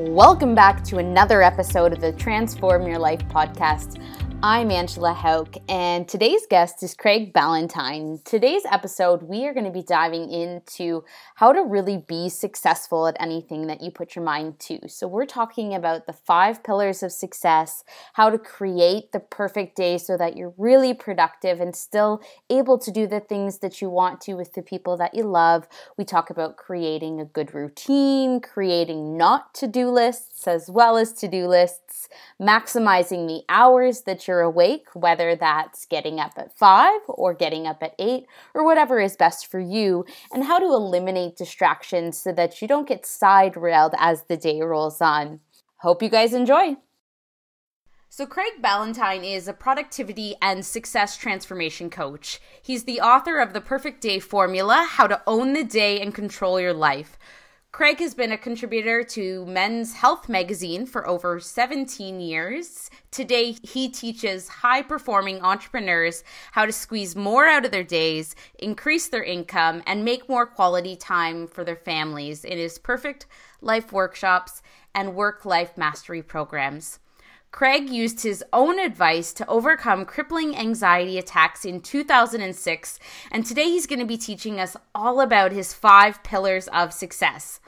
Welcome back to another episode of the Transform Your Life podcast. I'm Angela Hauk, and today's guest is Craig Ballantyne. Today's episode, we are going to be diving into how to really be successful at anything that you put your mind to. So, we're talking about the five pillars of success, how to create the perfect day so that you're really productive and still able to do the things that you want to with the people that you love. We talk about creating a good routine, creating not to do lists as well as to do lists, maximizing the hours that you're awake, whether that's getting up at five or getting up at eight or whatever is best for you, and how to eliminate distractions so that you don't get side railed as the day rolls on. Hope you guys enjoy. So, Craig Ballantyne is a productivity and success transformation coach. He's the author of The Perfect Day Formula How to Own the Day and Control Your Life. Craig has been a contributor to Men's Health magazine for over 17 years. Today, he teaches high performing entrepreneurs how to squeeze more out of their days, increase their income, and make more quality time for their families in his Perfect Life workshops and work life mastery programs. Craig used his own advice to overcome crippling anxiety attacks in 2006, and today he's going to be teaching us all about his five pillars of success.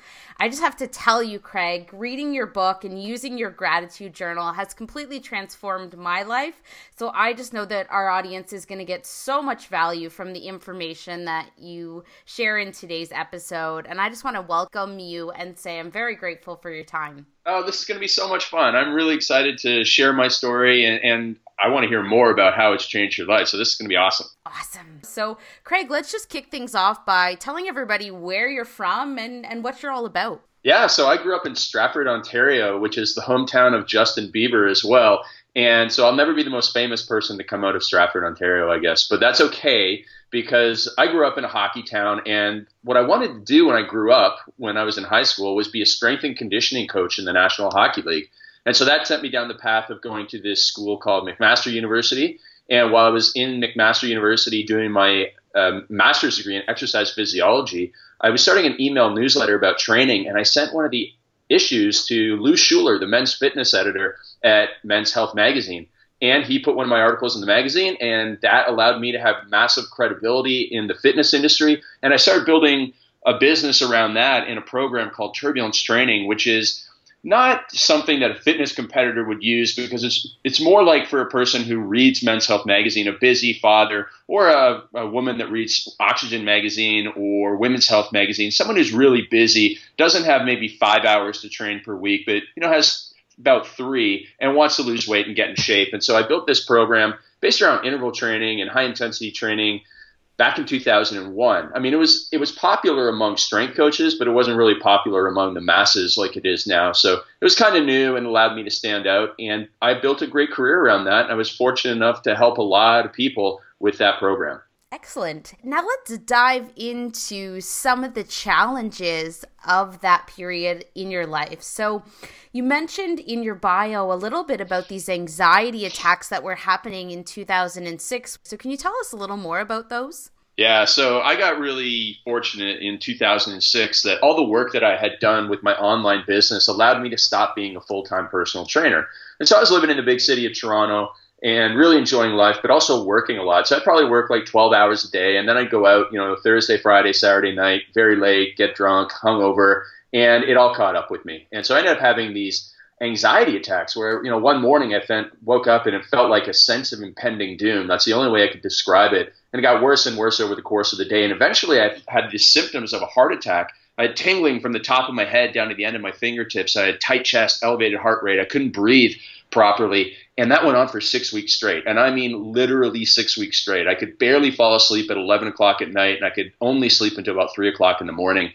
I just have to tell you, Craig, reading your book and using your gratitude journal has completely transformed my life. So I just know that our audience is going to get so much value from the information that you share in today's episode. And I just want to welcome you and say I'm very grateful for your time. Oh, this is going to be so much fun. I'm really excited to share my story and, and I want to hear more about how it's changed your life. So this is going to be awesome. Awesome. So, Craig, let's just kick things off by telling everybody where you're from and, and what you're all about. Yeah, so I grew up in Stratford, Ontario, which is the hometown of Justin Bieber as well. And so I'll never be the most famous person to come out of Stratford, Ontario, I guess. But that's okay because I grew up in a hockey town. And what I wanted to do when I grew up, when I was in high school, was be a strength and conditioning coach in the National Hockey League. And so that sent me down the path of going to this school called McMaster University. And while I was in McMaster University doing my um, master's degree in exercise physiology, I was starting an email newsletter about training, and I sent one of the issues to Lou Schuler, the men's fitness editor at Men's Health magazine. And he put one of my articles in the magazine, and that allowed me to have massive credibility in the fitness industry. And I started building a business around that in a program called Turbulence Training, which is not something that a fitness competitor would use because it's it's more like for a person who reads Men's Health magazine, a busy father, or a, a, woman that reads Oxygen magazine or Women's Health magazine, someone who's really busy, doesn't have maybe five hours to train per week, but you know has about three and wants to lose weight and get in shape. And so I built this program based around interval training and high intensity training back in 2001. I mean, it was it was popular among strength coaches, but it wasn't really popular among the masses like it is now. So it was kind of new and allowed me to stand out. And I built a great career around that. And I was fortunate enough to help a lot of people with that program. Excellent. Now let's dive into some of the challenges of that period in your life. So, you mentioned in your bio a little bit about these anxiety attacks that were happening in 2006. So, can you tell us a little more about those? Yeah, so I got really fortunate in 2006 that all the work that I had done with my online business allowed me to stop being a full time personal trainer. And so I was living in the big city of Toronto and really enjoying life, but also working a lot. So I'd probably work like 12 hours a day, and then I'd go out, you know, Thursday, Friday, Saturday night, very late, get drunk, hungover, and it all caught up with me. And so I ended up having these anxiety attacks where, you know, one morning I woke up and it felt like a sense of impending doom. That's the only way I could describe it. And it got worse and worse over the course of the day. And eventually I had the symptoms of a heart attack. I had tingling from the top of my head down to the end of my fingertips. I had tight chest, elevated heart rate. I couldn't breathe properly. And that went on for six weeks straight. And I mean literally six weeks straight. I could barely fall asleep at 11 o'clock at night, and I could only sleep until about 3 o'clock in the morning.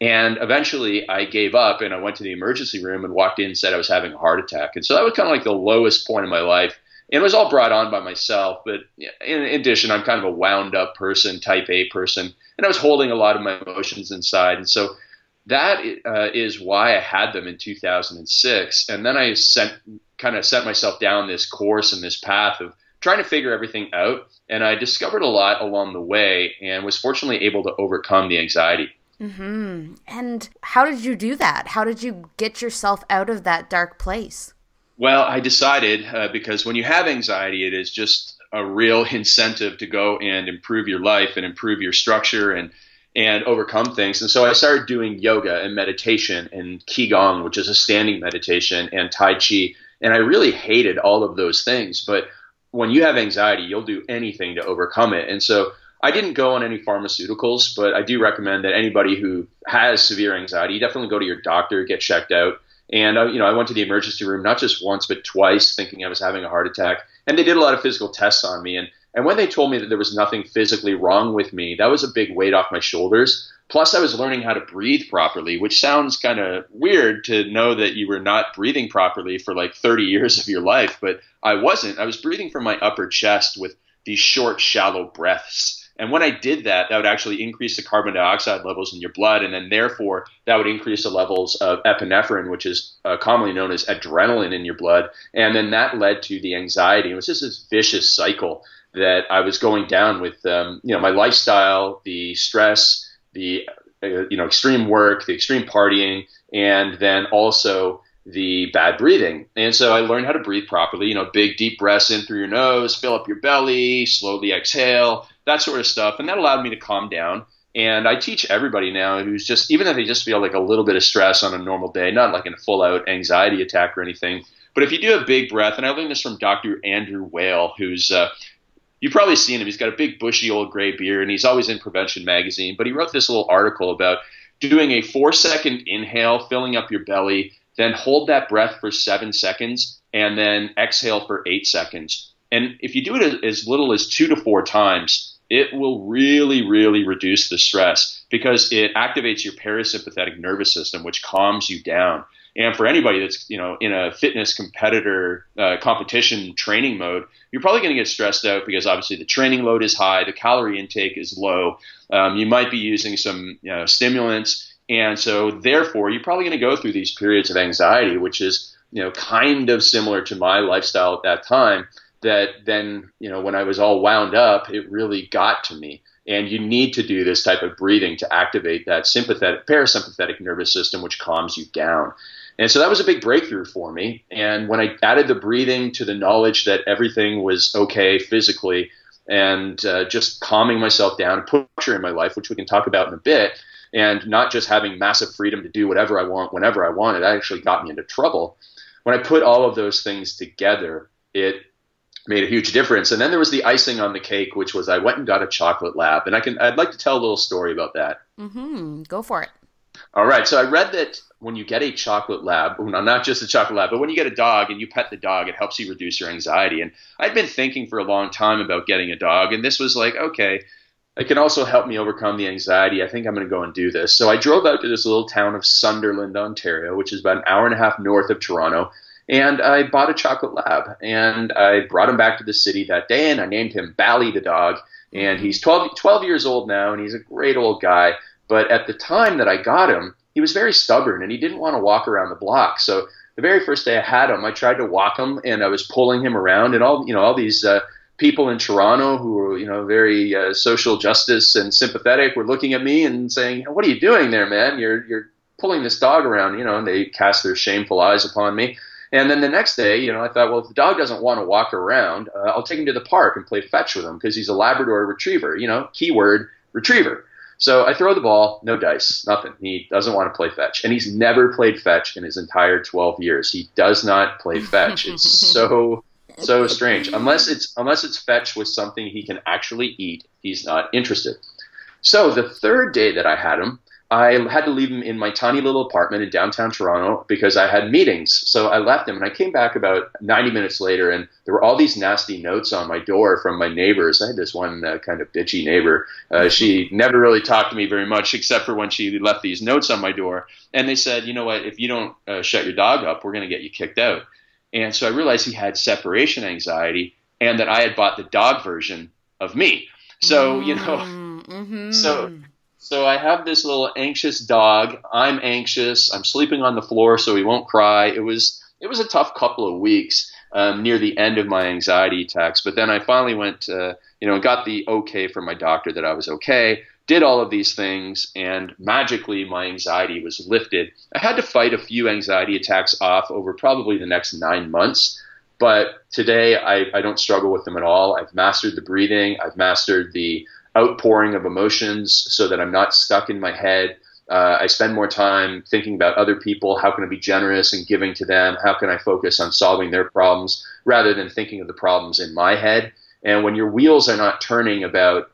And eventually I gave up and I went to the emergency room and walked in and said I was having a heart attack. And so that was kind of like the lowest point in my life. And it was all brought on by myself. But in addition, I'm kind of a wound up person, type A person. And I was holding a lot of my emotions inside. And so that uh, is why I had them in 2006. And then I sent kind of set myself down this course and this path of trying to figure everything out. And I discovered a lot along the way and was fortunately able to overcome the anxiety. Mm-hmm. And how did you do that? How did you get yourself out of that dark place? Well, I decided uh, because when you have anxiety, it is just a real incentive to go and improve your life and improve your structure and and overcome things. And so I started doing yoga and meditation and qigong, which is a standing meditation, and tai chi. And I really hated all of those things, but when you have anxiety, you'll do anything to overcome it. And so I didn't go on any pharmaceuticals, but I do recommend that anybody who has severe anxiety, definitely go to your doctor, get checked out. And uh, you know, I went to the emergency room not just once but twice, thinking I was having a heart attack. And they did a lot of physical tests on me. And and when they told me that there was nothing physically wrong with me, that was a big weight off my shoulders. Plus, I was learning how to breathe properly, which sounds kind of weird to know that you were not breathing properly for like 30 years of your life, but I wasn't. I was breathing from my upper chest with these short, shallow breaths. And when I did that, that would actually increase the carbon dioxide levels in your blood, and then therefore that would increase the levels of epinephrine, which is uh, commonly known as adrenaline in your blood, and then that led to the anxiety. It was just this vicious cycle that I was going down with, um, you know, my lifestyle, the stress, the uh, you know extreme work, the extreme partying, and then also the bad breathing. And so I learned how to breathe properly, you know, big deep breaths in through your nose, fill up your belly, slowly exhale, that sort of stuff. And that allowed me to calm down. And I teach everybody now who's just, even if they just feel like a little bit of stress on a normal day, not like in a full out anxiety attack or anything, but if you do a big breath, and I learned this from Dr. Andrew Weil, who's, uh, you've probably seen him. He's got a big bushy old gray beard and he's always in Prevention Magazine, but he wrote this little article about doing a four second inhale, filling up your belly, then hold that breath for seven seconds, and then exhale for eight seconds. And if you do it as little as two to four times, it will really, really reduce the stress because it activates your parasympathetic nervous system, which calms you down. And for anybody that's you know in a fitness competitor uh, competition training mode, you're probably going to get stressed out because obviously the training load is high, the calorie intake is low. Um, you might be using some you know, stimulants, and so, therefore, you're probably going to go through these periods of anxiety, which is, you know, kind of similar to my lifestyle at that time. That then, you know, when I was all wound up, it really got to me. And you need to do this type of breathing to activate that sympathetic, parasympathetic nervous system, which calms you down. And so that was a big breakthrough for me. And when I added the breathing to the knowledge that everything was okay physically and uh, just calming myself down, pressure in my life, which we can talk about in a bit, and not just having massive freedom to do whatever I want whenever I want. It actually got me into trouble. When I put all of those things together, it made a huge difference. And then there was the icing on the cake, which was I went and got a chocolate lab, and I can I'd like to tell a little story about that. Mm-hmm. Go for it. All right. So I read that when you get a chocolate lab, well, not just a chocolate lab, but when you get a dog and you pet the dog, it helps you reduce your anxiety. And I'd been thinking for a long time about getting a dog, and this was like, okay, it can also help me overcome the anxiety. I think I'm going to go and do this. So I drove out to this little town of Sunderland, Ontario, which is about an hour and a half north of Toronto, and I bought a chocolate lab. And I brought him back to the city that day, and I named him Bally the dog. And he's 12, 12 years old now, and he's a great old guy. But at the time that I got him, he was very stubborn, and he didn't want to walk around the block. So the very first day I had him, I tried to walk him, and I was pulling him around, and all you know, all these. Uh, people in Toronto who were, you know, very uh, social justice and sympathetic were looking at me and saying, "What are you doing there, man? You're you're pulling this dog around." You know, and they cast their shameful eyes upon me. And then the next day, you know, I thought, well, if the dog doesn't want to walk around, uh, I'll take him to the park and play fetch with him because he's a Labrador Retriever. You know, keyword Retriever. So I throw the ball, no dice, nothing. He doesn't want to play fetch, and he's never played fetch in his entire 12 years. He does not play fetch. It's so so strange. Unless it's unless it's fetch with something he can actually eat, he's not interested. So the third day that I had him, I had to leave him in my tiny little apartment in downtown Toronto because I had meetings. So I left him and I came back about 90 minutes later and there were all these nasty notes on my door from my neighbors. I had this one uh, kind of bitchy neighbor. Uh, she never really talked to me very much except for when she left these notes on my door. And they said, you know what, if you don't uh, shut your dog up, we're going to get you kicked out. And so I realized he had separation anxiety and that I had bought the dog version of me. So, you know, mm-hmm. so so I have this little anxious dog. I'm anxious. I'm sleeping on the floor so he won't cry. It was it was a tough couple of weeks um, near the end of my anxiety attacks. But then I finally went, you know, got the okay from my doctor that I was okay. did all of these things, and magically my anxiety was lifted. I had to fight a few anxiety attacks off over probably the next nine months. But today I, I don't struggle with them at all. I've mastered the breathing. I've mastered the outpouring of emotions so that I'm not stuck in my head. Uh, I spend more time thinking about other people. How can I be generous and giving to them? How can I focus on solving their problems rather than thinking of the problems in my head? And when your wheels are not turning about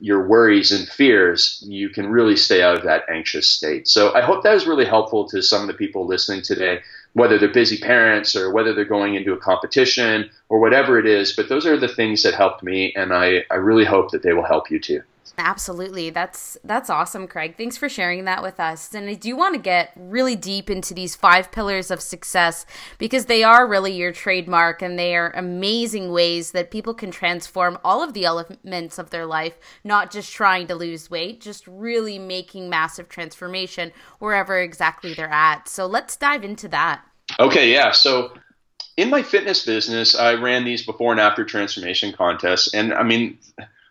your worries and fears, you can really stay out of that anxious state. So I hope that was really helpful to some of the people listening today, whether they're busy parents or whether they're going into a competition or whatever it is. But those are the things that helped me, and I, I really hope that they will help you too. Absolutely. That's that's awesome, Craig. Thanks for sharing that with us. And I do want to get really deep into these five pillars of success because they are really your trademark and they are amazing ways that people can transform all of the elements of their life, not just trying to lose weight, just really making massive transformation wherever exactly they're at. So let's dive into that. Okay, yeah. So in my fitness business, I ran these before and after transformation contests and I mean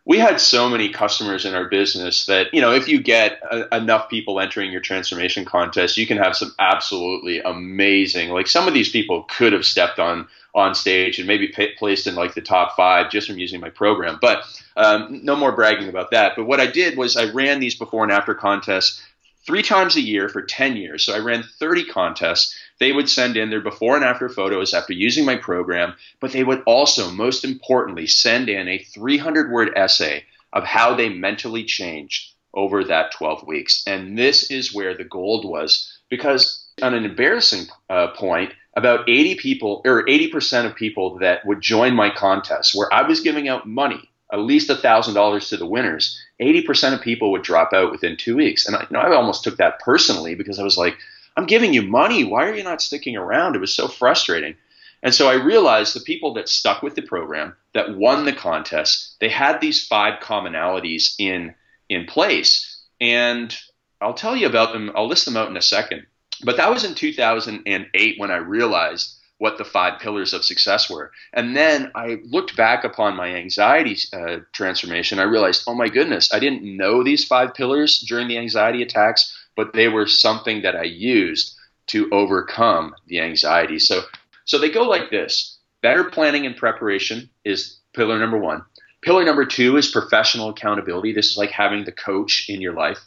we had so many customers in our business that you know if you get a, enough people entering your transformation contest you can have some absolutely amazing like some of these people could have stepped on on stage and maybe p- placed in like the top five just from using my program. But um, no more bragging about that. But what i did was i ran these before and after contests three times a year for 10 years. So i ran 30 contests they would send in their before and after photos after using my program, but they would also, most importantly, send in a 300 word essay of how they mentally changed over that 12 weeks. And this is where the gold was because, on an embarrassing uh, point, about 80 people or 80% of people that would join my contest, where I was giving out money, at least $1,000 to the winners, 80% of people would drop out within two weeks. And I, you know, I almost took that personally because I was like, I'm giving you money. Why are you not sticking around? It was so frustrating. And so I realized the people that stuck with the program, that won the contest, they had these five commonalities in in place. And I'll tell you about them. I'll list them out in a second. But that was in 2008 when I realized what the five pillars of success were. And then I looked back upon my anxiety uh, transformation. I realized, oh my goodness, I didn't know these five pillars during the anxiety attacks but they were something that I used to overcome the anxiety. So, so they go like this better planning and preparation is pillar number one. Pillar number two is professional accountability. This is like having the coach in your life.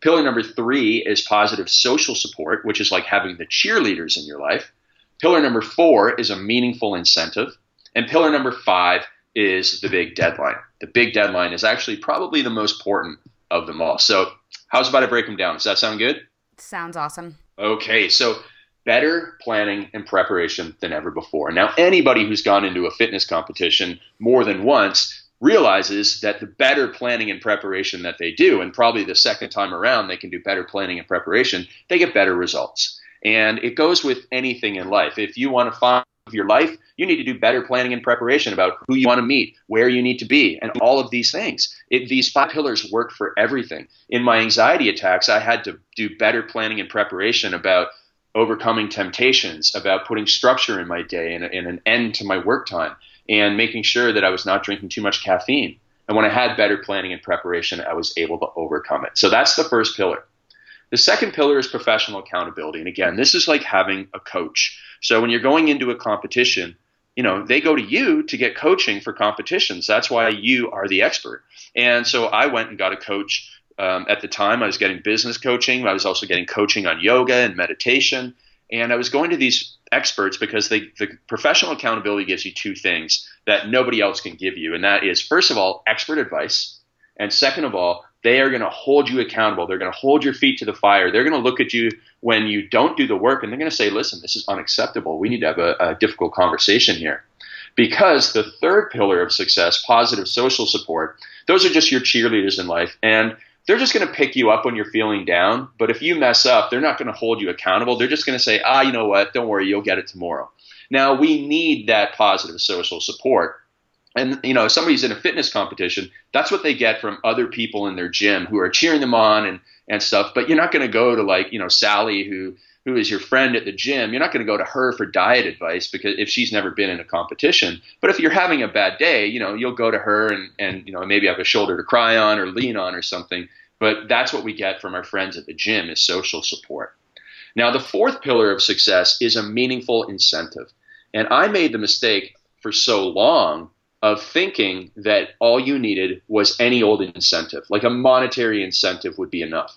Pillar number three is positive social support, which is like having the cheerleaders in your life. Pillar number four is a meaningful incentive. And pillar number five is the big deadline. The big deadline is actually probably the most important of them all. So How's about I break them down? Does that sound good? Sounds awesome. Okay, so better planning and preparation than ever before. Now, anybody who's gone into a fitness competition more than once realizes that the better planning and preparation that they do, and probably the second time around they can do better planning and preparation, they get better results. And it goes with anything in life. If you want to find your life, you need to do better planning and preparation about who you want to meet, where you need to be, and all of these things. It, these five pillars work for everything. In my anxiety attacks, I had to do better planning and preparation about overcoming temptations, about putting structure in my day and, and an end to my work time, and making sure that I was not drinking too much caffeine. And when I had better planning and preparation, I was able to overcome it. So that's the first pillar. The second pillar is professional accountability. And again, this is like having a coach. So when you're going into a competition, you know, they go to you to get coaching for competitions. That's why you are the expert. And so I went and got a coach. Um, at the time, I was getting business coaching. I was also getting coaching on yoga and meditation. And I was going to these experts because they, the professional accountability gives you two things that nobody else can give you. And that is, first of all, expert advice. And second of all, they are going to hold you accountable. They're going to hold your feet to the fire. They're going to look at you when you don't do the work and they're going to say, listen, this is unacceptable. We need to have a, a difficult conversation here. Because the third pillar of success, positive social support, those are just your cheerleaders in life. And they're just going to pick you up when you're feeling down. But if you mess up, they're not going to hold you accountable. They're just going to say, ah, you know what? Don't worry, you'll get it tomorrow. Now, we need that positive social support and you know somebody's in a fitness competition that's what they get from other people in their gym who are cheering them on and and stuff but you're not going to go to like you know sally who who is your friend at the gym, you're not going to go to her for diet advice because if she's never been in a competition. But if you're having a bad day, you know, you'll go to her and, and you know, maybe have a shoulder to cry on or lean on or something. But that's what we get from our friends at the gym is social support. Now, the fourth pillar of success is a meaningful incentive. And I made the mistake for so long of thinking that all you needed was any old incentive, like a monetary incentive would be enough.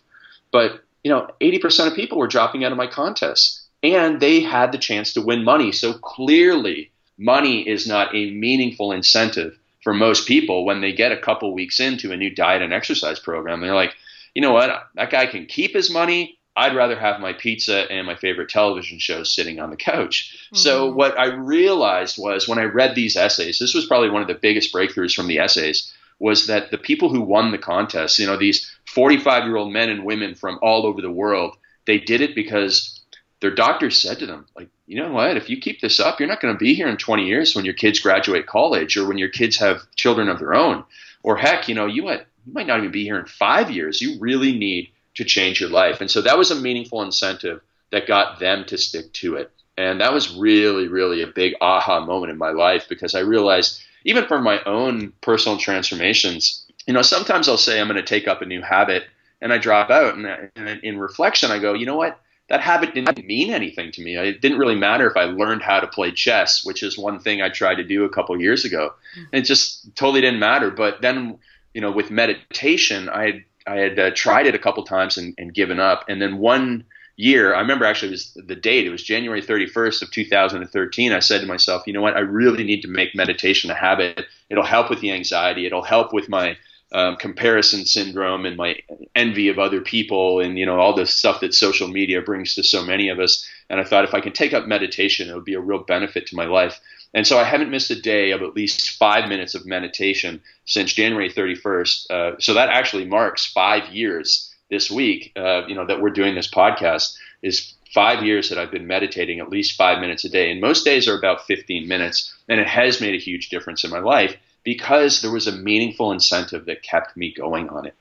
But you know, 80% of people were dropping out of my contests and they had the chance to win money. So clearly, money is not a meaningful incentive for most people when they get a couple weeks into a new diet and exercise program. They're like, you know what? That guy can keep his money. I'd rather have my pizza and my favorite television shows sitting on the couch. Mm-hmm. So, what I realized was when I read these essays, this was probably one of the biggest breakthroughs from the essays was that the people who won the contest, you know, these 45 year old men and women from all over the world, they did it because their doctors said to them, like, you know what, if you keep this up, you're not going to be here in 20 years when your kids graduate college or when your kids have children of their own. Or heck, you know, you might, you might not even be here in five years. You really need to change your life. And so that was a meaningful incentive that got them to stick to it. And that was really, really a big aha moment in my life because I realized even for my own personal transformations, you know, sometimes I'll say I'm going to take up a new habit and I drop out. And, and in reflection, I go, you know what? That habit didn't mean anything to me. It didn't really matter if I learned how to play chess, which is one thing I tried to do a couple years ago. Mm-hmm. It just totally didn't matter. But then, you know, with meditation, I had, I had uh, tried it a couple times and, and given up. And then one year, I remember actually it was the date, it was January 31st of 2013. I said to myself, you know what, I really need to make meditation a habit. It'll help with the anxiety, it'll help with my um, comparison syndrome and my envy of other people and you know all the stuff that social media brings to so many of us and i thought if i can take up meditation it would be a real benefit to my life and so i haven't missed a day of at least five minutes of meditation since january 31st uh, so that actually marks five years this week, uh, you know, that we're doing this podcast is five years that I've been meditating at least five minutes a day. And most days are about 15 minutes. And it has made a huge difference in my life because there was a meaningful incentive that kept me going on it.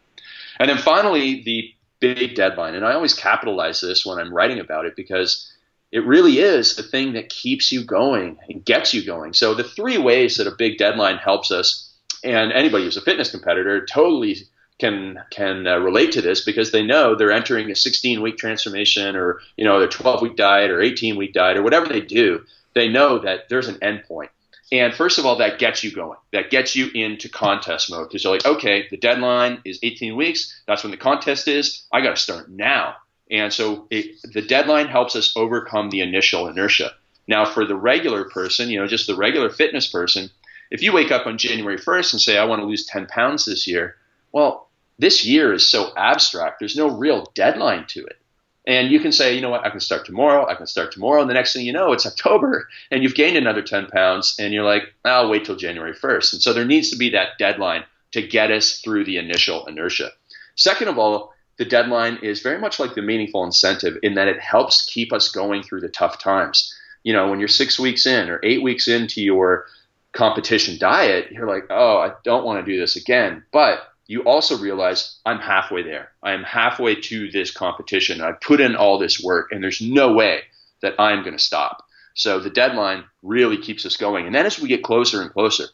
And then finally, the big deadline. And I always capitalize this when I'm writing about it because it really is the thing that keeps you going and gets you going. So the three ways that a big deadline helps us, and anybody who's a fitness competitor totally can can uh, relate to this because they know they're entering a 16 week transformation or you know a 12 week diet or 18 week diet or whatever they do they know that there's an end point. And first of all that gets you going. That gets you into contest mode because you're like okay the deadline is 18 weeks. That's when the contest is. I got to start now and so it, the deadline helps us overcome the initial inertia now for the regular person you know just the regular fitness person if you wake up on january 1st and say i want to lose 10 pounds this year well this year is so abstract. There's no real deadline to it. And you can say, you know what, I can start tomorrow, I can start tomorrow. And the next thing you know, it's October and you've gained another 10 pounds and you're like, I'll wait till January 1st. And so there needs to be that deadline to get us through the initial inertia. Second of all, the deadline is very much like the meaningful incentive in that it helps keep us going through the tough times. You know, when you're six weeks in or eight weeks into your competition diet, you're like, oh, I don't want to do this again. But you also realize I'm halfway there. I am halfway to this competition. I put in all this work, and there's no way that I'm going to stop. So the deadline really keeps us going. And then as we get closer and closer,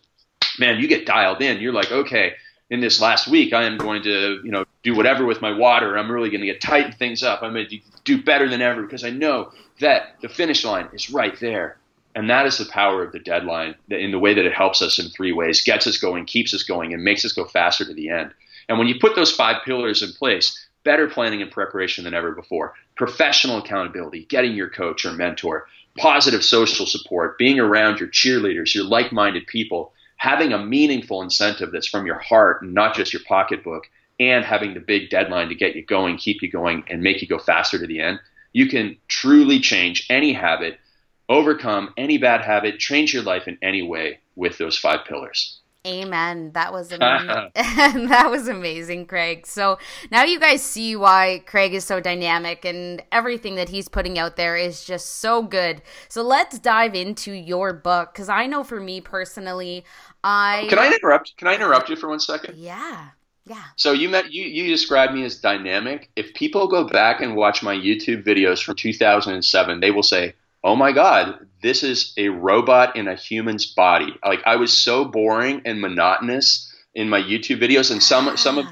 man, you get dialed in. You're like, okay, in this last week, I am going to, you know, do whatever with my water. I'm really going to get tighten things up. I'm going to do better than ever because I know that the finish line is right there. And that is the power of the deadline in the way that it helps us in three ways gets us going, keeps us going, and makes us go faster to the end. And when you put those five pillars in place, better planning and preparation than ever before, professional accountability, getting your coach or mentor, positive social support, being around your cheerleaders, your like minded people, having a meaningful incentive that's from your heart and not just your pocketbook, and having the big deadline to get you going, keep you going, and make you go faster to the end, you can truly change any habit overcome any bad habit, change your life in any way with those five pillars. Amen. That was am- that was amazing, Craig. So now you guys see why Craig is so dynamic and everything that he's putting out there is just so good. So let's dive into your book cuz I know for me personally, I Can I interrupt? Can I interrupt you for one second? Yeah. Yeah. So you met you you described me as dynamic. If people go back and watch my YouTube videos from 2007, they will say, "Oh my God, this is a robot in a human's body." Like I was so boring and monotonous in my YouTube videos, and some some of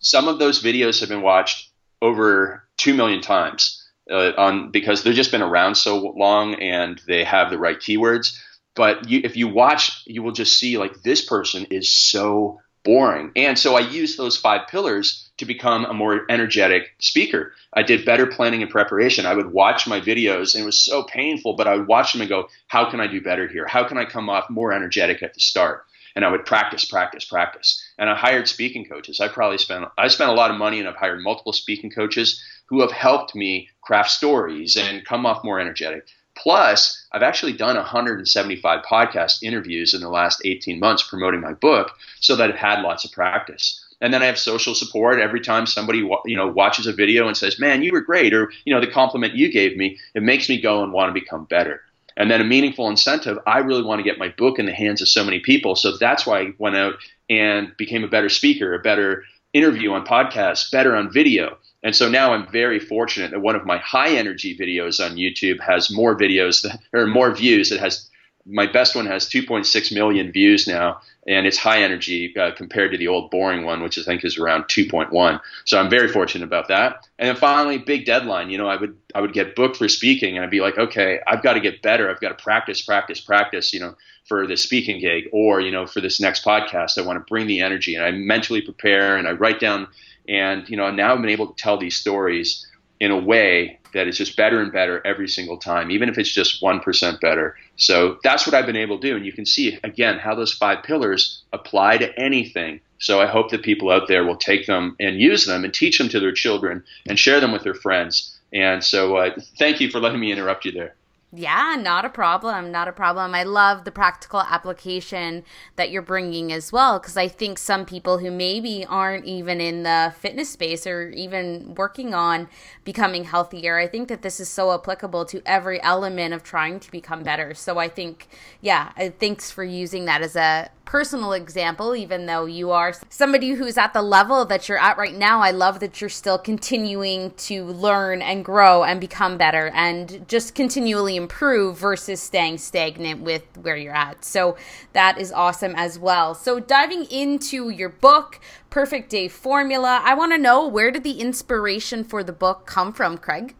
some of those videos have been watched over two million times uh, on because they've just been around so long and they have the right keywords. But you, if you watch, you will just see like this person is so boring. And so I used those five pillars to become a more energetic speaker. I did better planning and preparation. I would watch my videos and it was so painful, but I would watch them and go, how can I do better here? How can I come off more energetic at the start? And I would practice, practice, practice. And I hired speaking coaches. I probably spent I spent a lot of money and I've hired multiple speaking coaches who have helped me craft stories and come off more energetic. Plus, I've actually done 175 podcast interviews in the last 18 months promoting my book so that I've had lots of practice. And then I have social support every time somebody you know watches a video and says, "Man, you were great," or you know the compliment you gave me, it makes me go and want to become better. And then a meaningful incentive, I really want to get my book in the hands of so many people. So that's why I went out and became a better speaker, a better interview on podcasts, better on video. And so now I'm very fortunate that one of my high energy videos on YouTube has more videos that, or more views. It has my best one has 2.6 million views now, and it's high energy uh, compared to the old boring one, which I think is around 2.1. So I'm very fortunate about that. And then finally, big deadline. You know, I would I would get booked for speaking, and I'd be like, okay, I've got to get better. I've got to practice, practice, practice. You know, for the speaking gig, or you know, for this next podcast, I want to bring the energy, and I mentally prepare, and I write down and you know, now I've been able to tell these stories in a way that is just better and better every single time, even if it's just 1% better. So that's what I've been able to do. And you can see, again, how those five pillars apply to anything. So I hope that people out there will take them and use them and teach them to their children and share them with their friends. And so uh, thank you for letting me interrupt you there. Yeah, not a problem. Not a problem. I love the practical application that you're bringing as well because I think some people who maybe aren't even in the fitness space or even working on becoming healthier, I think that this is so applicable to every element of trying to become better. So I think, yeah, thanks for using that as a personal example, even though you are somebody who's at the level that you're at right now. I love that you're still continuing to learn and grow and become better and just continually improve versus staying stagnant with where you're at. So that is awesome as well. So diving into your book, Perfect Day Formula, I want to know where did the inspiration for the book come from, Craig?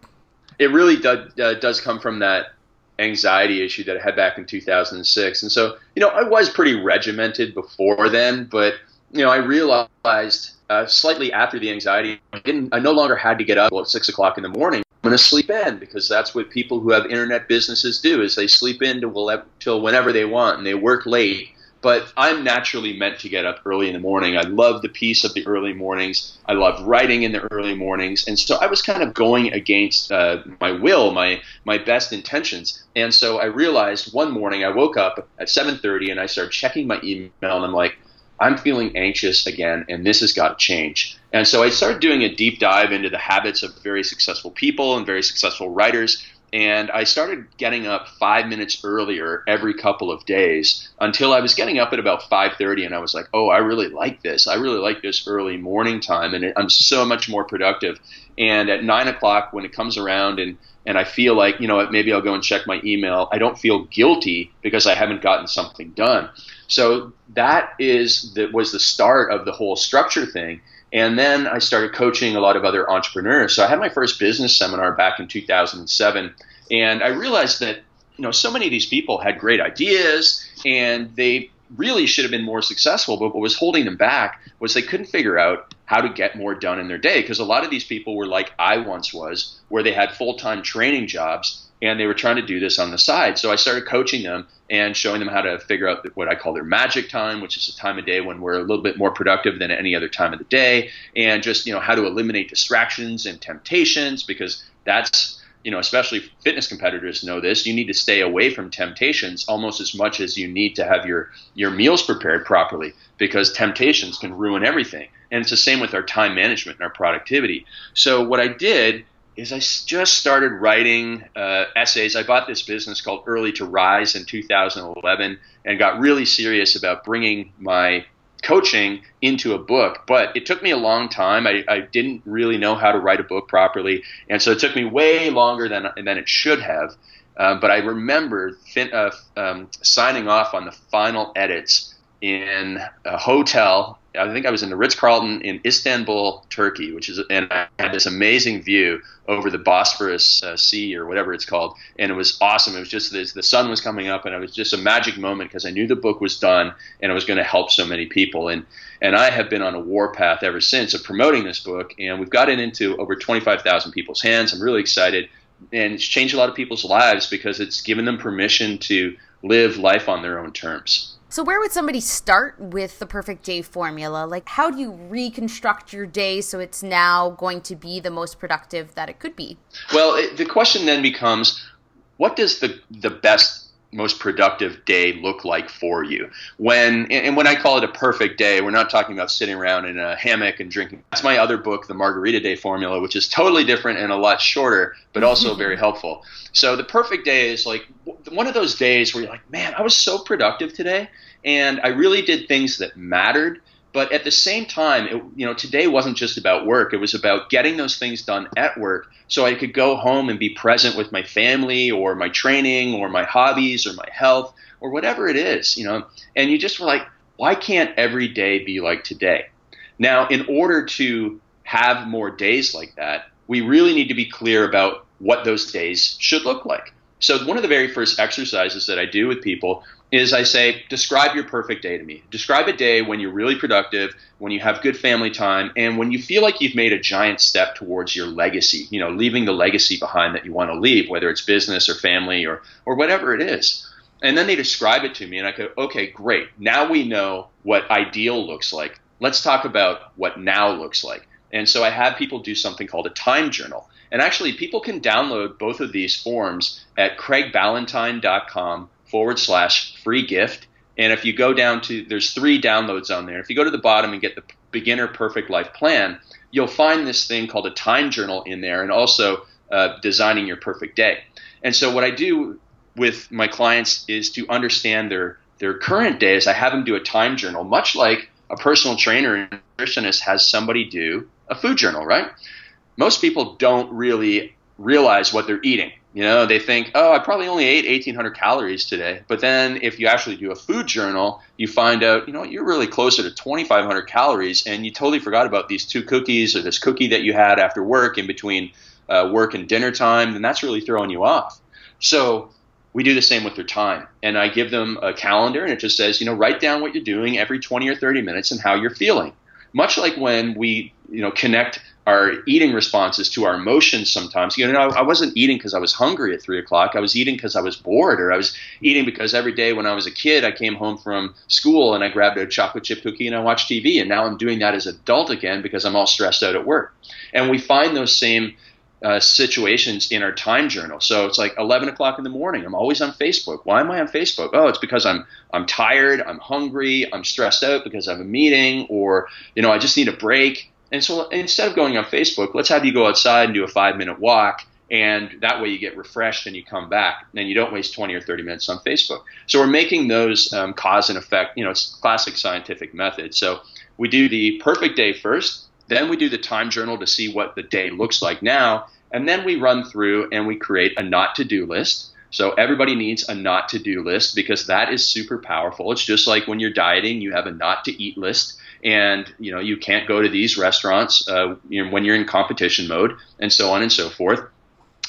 It really does, uh, does come from that anxiety issue that I had back in 2006. And so, you know, I was pretty regimented before then, but you know, I realized uh, slightly after the anxiety, I didn't. I no longer had to get up at six o'clock in the morning. I'm going to sleep in because that's what people who have internet businesses do: is they sleep in till whenever they want and they work late but I'm naturally meant to get up early in the morning. I love the peace of the early mornings. I love writing in the early mornings, and so I was kind of going against uh, my will, my my best intentions. And so I realized one morning I woke up at 7:30 and I started checking my email, and I'm like, I'm feeling anxious again, and this has got to change. And so I started doing a deep dive into the habits of very successful people and very successful writers and I started getting up five minutes earlier every couple of days until I was getting up at about 5:30, and I was like, "Oh, I really like this. I really like this early morning time, and I'm so much more productive." And at nine o'clock, when it comes around, and and I feel like you know maybe I'll go and check my email, I don't feel guilty because I haven't gotten something done. So that is that was the start of the whole structure thing. And then I started coaching a lot of other entrepreneurs. So I had my first business seminar back in 2007, and I realized that you know so many of these people had great ideas and they really should have been more successful, but what was holding them back was they couldn't figure out how to get more done in their day because a lot of these people were like I once was, where they had full-time training jobs and they were trying to do this on the side. So I started coaching them and showing them how to figure out what I call their magic time, which is a time of day when we're a little bit more productive than any other time of the day, and just you know how to eliminate distractions and temptations because that's you know especially fitness competitors know this you need to stay away from temptations almost as much as you need to have your your meals prepared properly because temptations can ruin everything and it's the same with our time management and our productivity so what i did is I just started writing uh, essays. I bought this business called Early to Rise in 2011 and got really serious about bringing my coaching into a book. But it took me a long time. I, I didn't really know how to write a book properly, and so it took me way longer than than it should have. Um, but I remember fin- uh, um, signing off on the final edits in a hotel. I think I was in the Ritz Carlton in Istanbul, Turkey, which is, and I had this amazing view over the Bosphorus uh, Sea or whatever it's called, and it was awesome. It was just the sun was coming up, and it was just a magic moment because I knew the book was done and it was going to help so many people. And and I have been on a warpath ever since of promoting this book, and we've got it into over 25,000 people's hands. I'm really excited, and it's changed a lot of people's lives because it's given them permission to live life on their own terms. So, where would somebody start with the perfect day formula? Like, how do you reconstruct your day so it's now going to be the most productive that it could be? Well, it, the question then becomes what does the, the best most productive day look like for you. When and when i call it a perfect day we're not talking about sitting around in a hammock and drinking. That's my other book the margarita day formula which is totally different and a lot shorter but mm-hmm. also very helpful. So the perfect day is like one of those days where you're like man i was so productive today and i really did things that mattered but at the same time, it, you know, today wasn't just about work. It was about getting those things done at work so I could go home and be present with my family or my training or my hobbies or my health or whatever it is, you know. And you just were like, why can't every day be like today? Now, in order to have more days like that, we really need to be clear about what those days should look like. So, one of the very first exercises that I do with people is I say, describe your perfect day to me. Describe a day when you're really productive, when you have good family time, and when you feel like you've made a giant step towards your legacy, you know, leaving the legacy behind that you want to leave, whether it's business or family or, or whatever it is. And then they describe it to me, and I go, okay, great. Now we know what ideal looks like. Let's talk about what now looks like. And so I have people do something called a time journal. And actually, people can download both of these forms at craigballantyne.com forward slash free gift. And if you go down to, there's three downloads on there. If you go to the bottom and get the beginner perfect life plan, you'll find this thing called a time journal in there and also uh, designing your perfect day. And so what I do with my clients is to understand their, their current days. I have them do a time journal, much like a personal trainer and nutritionist has somebody do a food journal, right? Most people don't really realize what they're eating. You know, they think, oh, I probably only ate 1,800 calories today. But then if you actually do a food journal, you find out, you know, you're really closer to 2,500 calories, and you totally forgot about these two cookies or this cookie that you had after work in between uh, work and dinner time, and that's really throwing you off. So we do the same with their time. And I give them a calendar, and it just says, you know, write down what you're doing every 20 or 30 minutes and how you're feeling. Much like when we, you know, connect our eating responses to our emotions sometimes. You know, I wasn't eating because I was hungry at three o'clock. I was eating because I was bored, or I was eating because every day when I was a kid, I came home from school and I grabbed a chocolate chip cookie and I watched TV. And now I'm doing that as an adult again because I'm all stressed out at work. And we find those same uh, situations in our time journal. So it's like 11 o'clock in the morning. I'm always on Facebook. Why am I on Facebook? Oh, it's because I'm I'm tired. I'm hungry. I'm stressed out because I have a meeting, or you know, I just need a break. And so instead of going on Facebook, let's have you go outside and do a five minute walk. And that way you get refreshed and you come back and you don't waste 20 or 30 minutes on Facebook. So we're making those um, cause and effect, you know, it's classic scientific method. So we do the perfect day first, then we do the time journal to see what the day looks like now. And then we run through and we create a not to do list. So everybody needs a not to do list because that is super powerful. It's just like when you're dieting, you have a not to eat list and you know you can't go to these restaurants uh, you know, when you're in competition mode, and so on and so forth.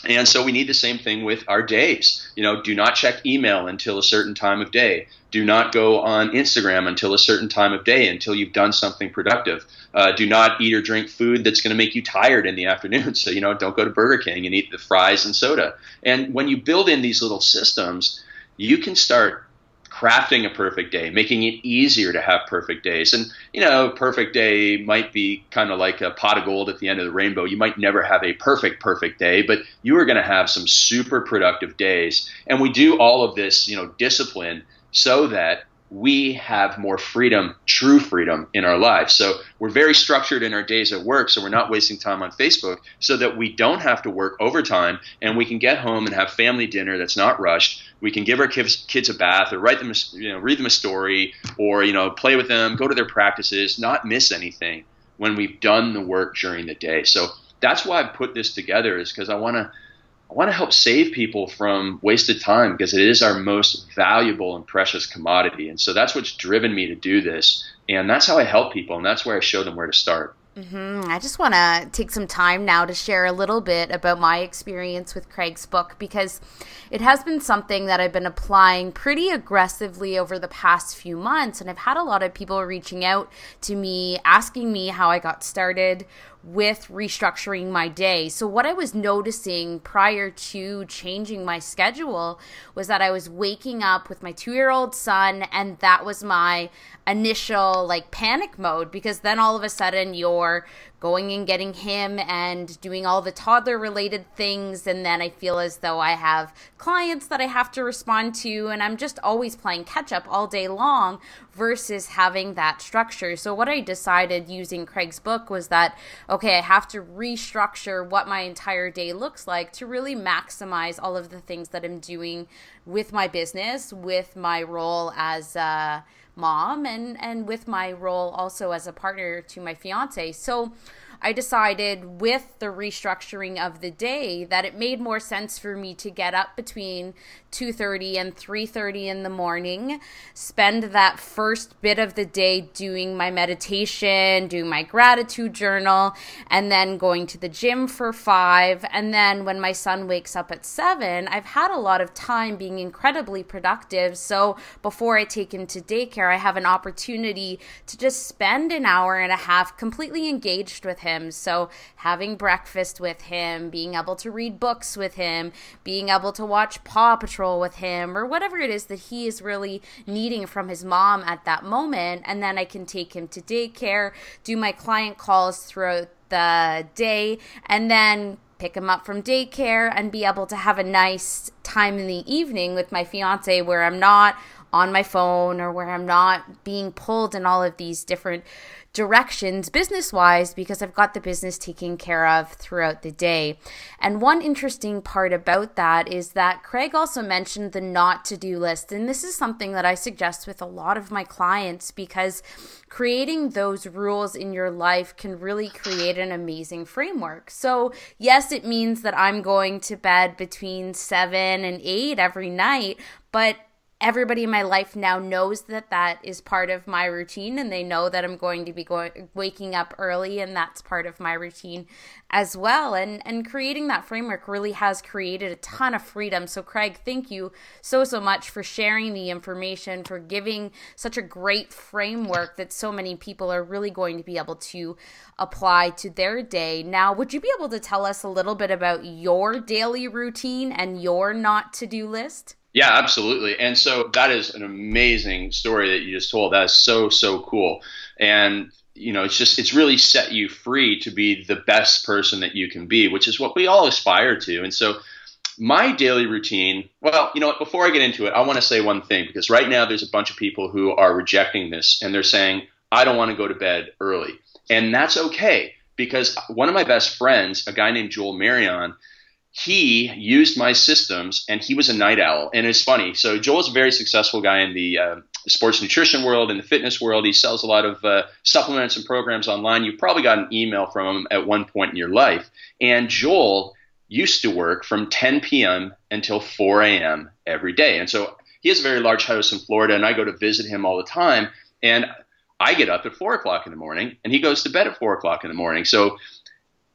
And so we need the same thing with our days. You know, do not check email until a certain time of day. Do not go on Instagram until a certain time of day until you've done something productive. Uh, do not eat or drink food that's going to make you tired in the afternoon. So, you know, don't go to Burger King and eat the fries and soda. And when you build in these little systems, you can start crafting a perfect day, making it easier to have perfect days. And, you know, perfect day might be kind of like a pot of gold at the end of the rainbow. You might never have a perfect, perfect day, but you are going to have some super productive days. And we do all of this, you know, discipline so that we have more freedom, true freedom in our lives. So we're very structured in our days at work, so we're not wasting time on Facebook, so that we don't have to work overtime and we can get home and have family dinner that's not rushed. We can give our kids, kids a bath or write them, you know, read them a story or you know, play with them, go to their practices, not miss anything when we've done the work during the day. So that's why I've put this together is because I want to I want to help save people from wasted time because it is our most valuable and precious commodity. And so that's what's driven me to do this. And that's how I help people. And that's where I show them where to start. Mm-hmm. I just want to take some time now to share a little bit about my experience with Craig's book because it has been something that I've been applying pretty aggressively over the past few months. And I've had a lot of people reaching out to me asking me how I got started with restructuring my day. So, what I was noticing prior to changing my schedule was that I was waking up with my two year old son, and that was my initial like panic mode because then all of a sudden you're going and getting him and doing all the toddler related things and then I feel as though I have clients that I have to respond to and I'm just always playing catch up all day long versus having that structure. So what I decided using Craig's book was that okay, I have to restructure what my entire day looks like to really maximize all of the things that I'm doing with my business, with my role as a mom and and with my role also as a partner to my fiance. So I decided with the restructuring of the day that it made more sense for me to get up between 2:30 and 3:30 in the morning, spend that first bit of the day doing my meditation, doing my gratitude journal, and then going to the gym for 5, and then when my son wakes up at 7, I've had a lot of time being incredibly productive. So before I take him to daycare, I have an opportunity to just spend an hour and a half completely engaged with him. So having breakfast with him, being able to read books with him, being able to watch Paw Patrol with him or whatever it is that he is really needing from his mom at that moment. And then I can take him to daycare, do my client calls throughout the day, and then pick him up from daycare and be able to have a nice time in the evening with my fiance where I'm not on my phone or where I'm not being pulled in all of these different directions business wise because I've got the business taken care of throughout the day. And one interesting part about that is that Craig also mentioned the not to do list. And this is something that I suggest with a lot of my clients because creating those rules in your life can really create an amazing framework. So, yes, it means that I'm going to bed between seven and eight every night, but everybody in my life now knows that that is part of my routine and they know that I'm going to be going waking up early and that's part of my routine as well. And and creating that framework really has created a ton of freedom. So Craig thank you so so much for sharing the information for giving such a great framework that so many people are really going to be able to apply to their day. Now would you be able to tell us a little bit about your daily routine and your not to do list yeah, absolutely. And so that is an amazing story that you just told. That is so so cool. And you know, it's just it's really set you free to be the best person that you can be, which is what we all aspire to. And so my daily routine, well, you know, before I get into it, I want to say one thing because right now there's a bunch of people who are rejecting this and they're saying, I don't want to go to bed early. And that's okay because one of my best friends, a guy named Joel Marion, he used my systems and he was a night owl. And it's funny. So Joel's a very successful guy in the uh, sports nutrition world, and the fitness world. He sells a lot of uh, supplements and programs online. You probably got an email from him at one point in your life. And Joel used to work from 10 p.m. until 4 a.m. every day. And so he has a very large house in Florida, and I go to visit him all the time. And I get up at 4 o'clock in the morning, and he goes to bed at 4 o'clock in the morning. So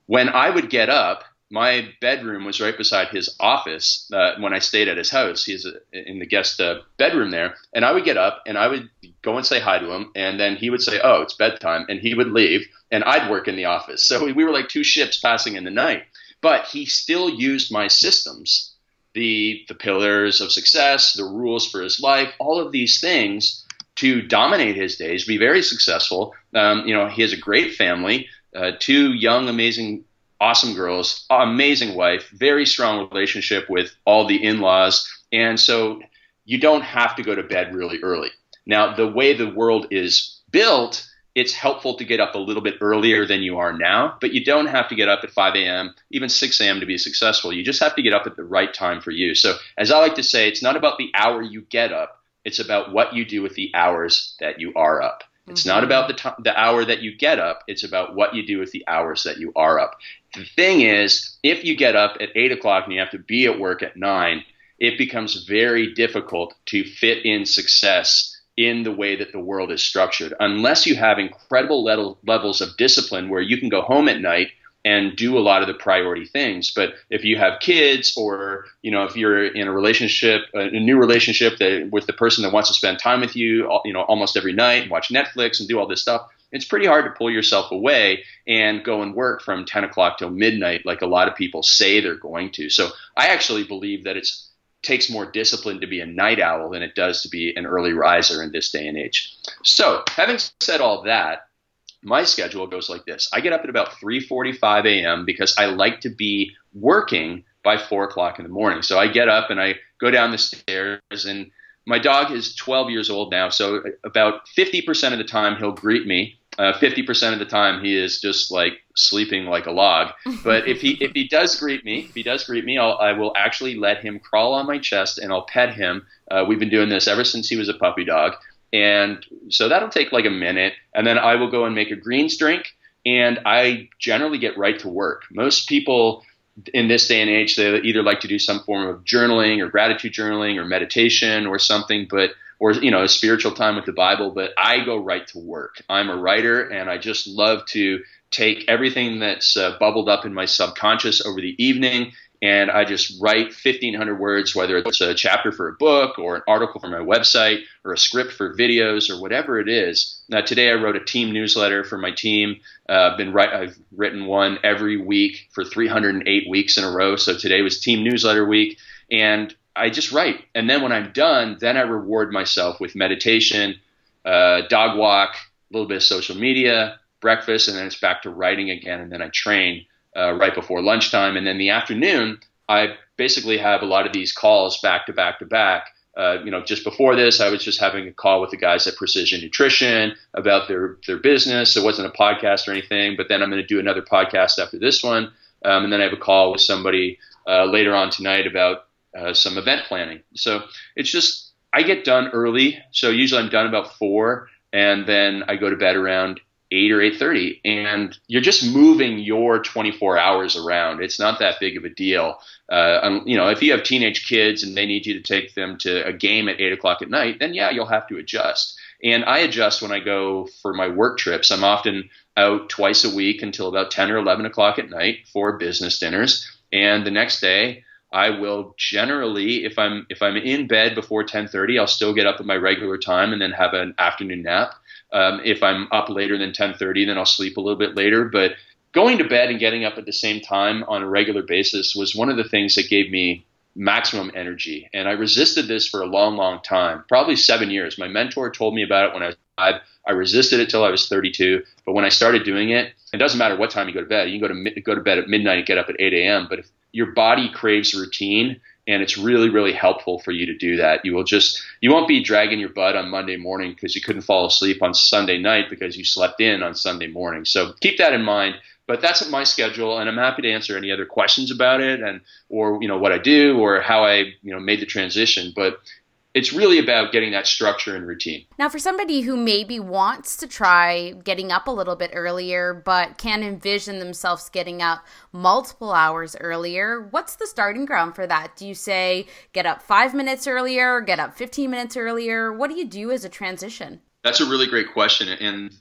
when I would get up, my bedroom was right beside his office uh, when I stayed at his house. He's in the guest uh, bedroom there, and I would get up and I would go and say hi to him, and then he would say, "Oh, it's bedtime," and he would leave, and I'd work in the office. So we were like two ships passing in the night. But he still used my systems, the the pillars of success, the rules for his life, all of these things to dominate his days, be very successful. Um, you know, he has a great family, uh, two young, amazing awesome girls, amazing wife, very strong relationship with all the in laws. And so you don't have to go to bed really early. Now, the way the world is built, it's helpful to get up a little bit earlier than you are now, but you don't have to get up at 5 a.m., even 6 a.m. to be successful. You just have to get up at the right time for you. So, as I like to say, it's not about the hour you get up, it's about what you do with the hours that you are up. It's mm-hmm. not about the t- the hour that you get up. It's about what you do with the hours that you are up. The thing is, if you get up at eight o'clock and you have to be at work at nine, it becomes very difficult to fit in success in the way that the world is structured. Unless you have incredible level, levels of discipline where you can go home at night and do a lot of the priority things. But if you have kids or, you know, if you're in a relationship, a new relationship that, with the person that wants to spend time with you, you know, almost every night and watch Netflix and do all this stuff, it's pretty hard to pull yourself away and go and work from 10 o'clock till midnight like a lot of people say they're going to. So I actually believe that it takes more discipline to be a night owl than it does to be an early riser in this day and age. So, having said all that, my schedule goes like this: I get up at about 3:45 a.m. because I like to be working by four o'clock in the morning. So I get up and I go down the stairs and my dog is 12 years old now, so about 50% of the time he'll greet me fifty uh, percent of the time, he is just like sleeping like a log. But if he if he does greet me, if he does greet me, I'll, I will actually let him crawl on my chest and I'll pet him. Uh, we've been doing this ever since he was a puppy dog, and so that'll take like a minute, and then I will go and make a greens drink, and I generally get right to work. Most people in this day and age, they either like to do some form of journaling or gratitude journaling or meditation or something, but or you know a spiritual time with the bible but i go right to work. I'm a writer and i just love to take everything that's uh, bubbled up in my subconscious over the evening and i just write 1500 words whether it's a chapter for a book or an article for my website or a script for videos or whatever it is. Now today i wrote a team newsletter for my team. Uh, I've been right, I've written one every week for 308 weeks in a row. So today was team newsletter week, and I just write. And then when I'm done, then I reward myself with meditation, uh, dog walk, a little bit of social media, breakfast, and then it's back to writing again. And then I train uh, right before lunchtime. And then the afternoon, I basically have a lot of these calls back to back to back. Uh, you know, just before this, I was just having a call with the guys at Precision Nutrition about their their business. It wasn't a podcast or anything, but then I'm going to do another podcast after this one, um, and then I have a call with somebody uh, later on tonight about uh, some event planning. So it's just I get done early. So usually I'm done about four, and then I go to bed around eight or eight thirty. And you're just moving your 24 hours around. It's not that big of a deal. Uh, you know, if you have teenage kids and they need you to take them to a game at eight o'clock at night, then yeah, you'll have to adjust. And I adjust when I go for my work trips. I'm often out twice a week until about 10 or 11 o'clock at night for business dinners. And the next day, I will generally, if I'm if I'm in bed before 10:30, I'll still get up at my regular time and then have an afternoon nap. Um, if I'm up later than 10:30, then I'll sleep a little bit later. But going to bed and getting up at the same time on a regular basis was one of the things that gave me maximum energy. And I resisted this for a long, long time, probably seven years. My mentor told me about it when I was. I resisted it till I was 32. But when I started doing it, it doesn't matter what time you go to bed. You can go to go to bed at midnight and get up at 8 a.m. But if your body craves routine and it's really really helpful for you to do that you will just you won't be dragging your butt on monday morning because you couldn't fall asleep on sunday night because you slept in on sunday morning so keep that in mind but that's my schedule and i'm happy to answer any other questions about it and or you know what i do or how i you know made the transition but it's really about getting that structure and routine. Now, for somebody who maybe wants to try getting up a little bit earlier, but can envision themselves getting up multiple hours earlier, what's the starting ground for that? Do you say get up five minutes earlier, get up 15 minutes earlier? What do you do as a transition? That's a really great question. And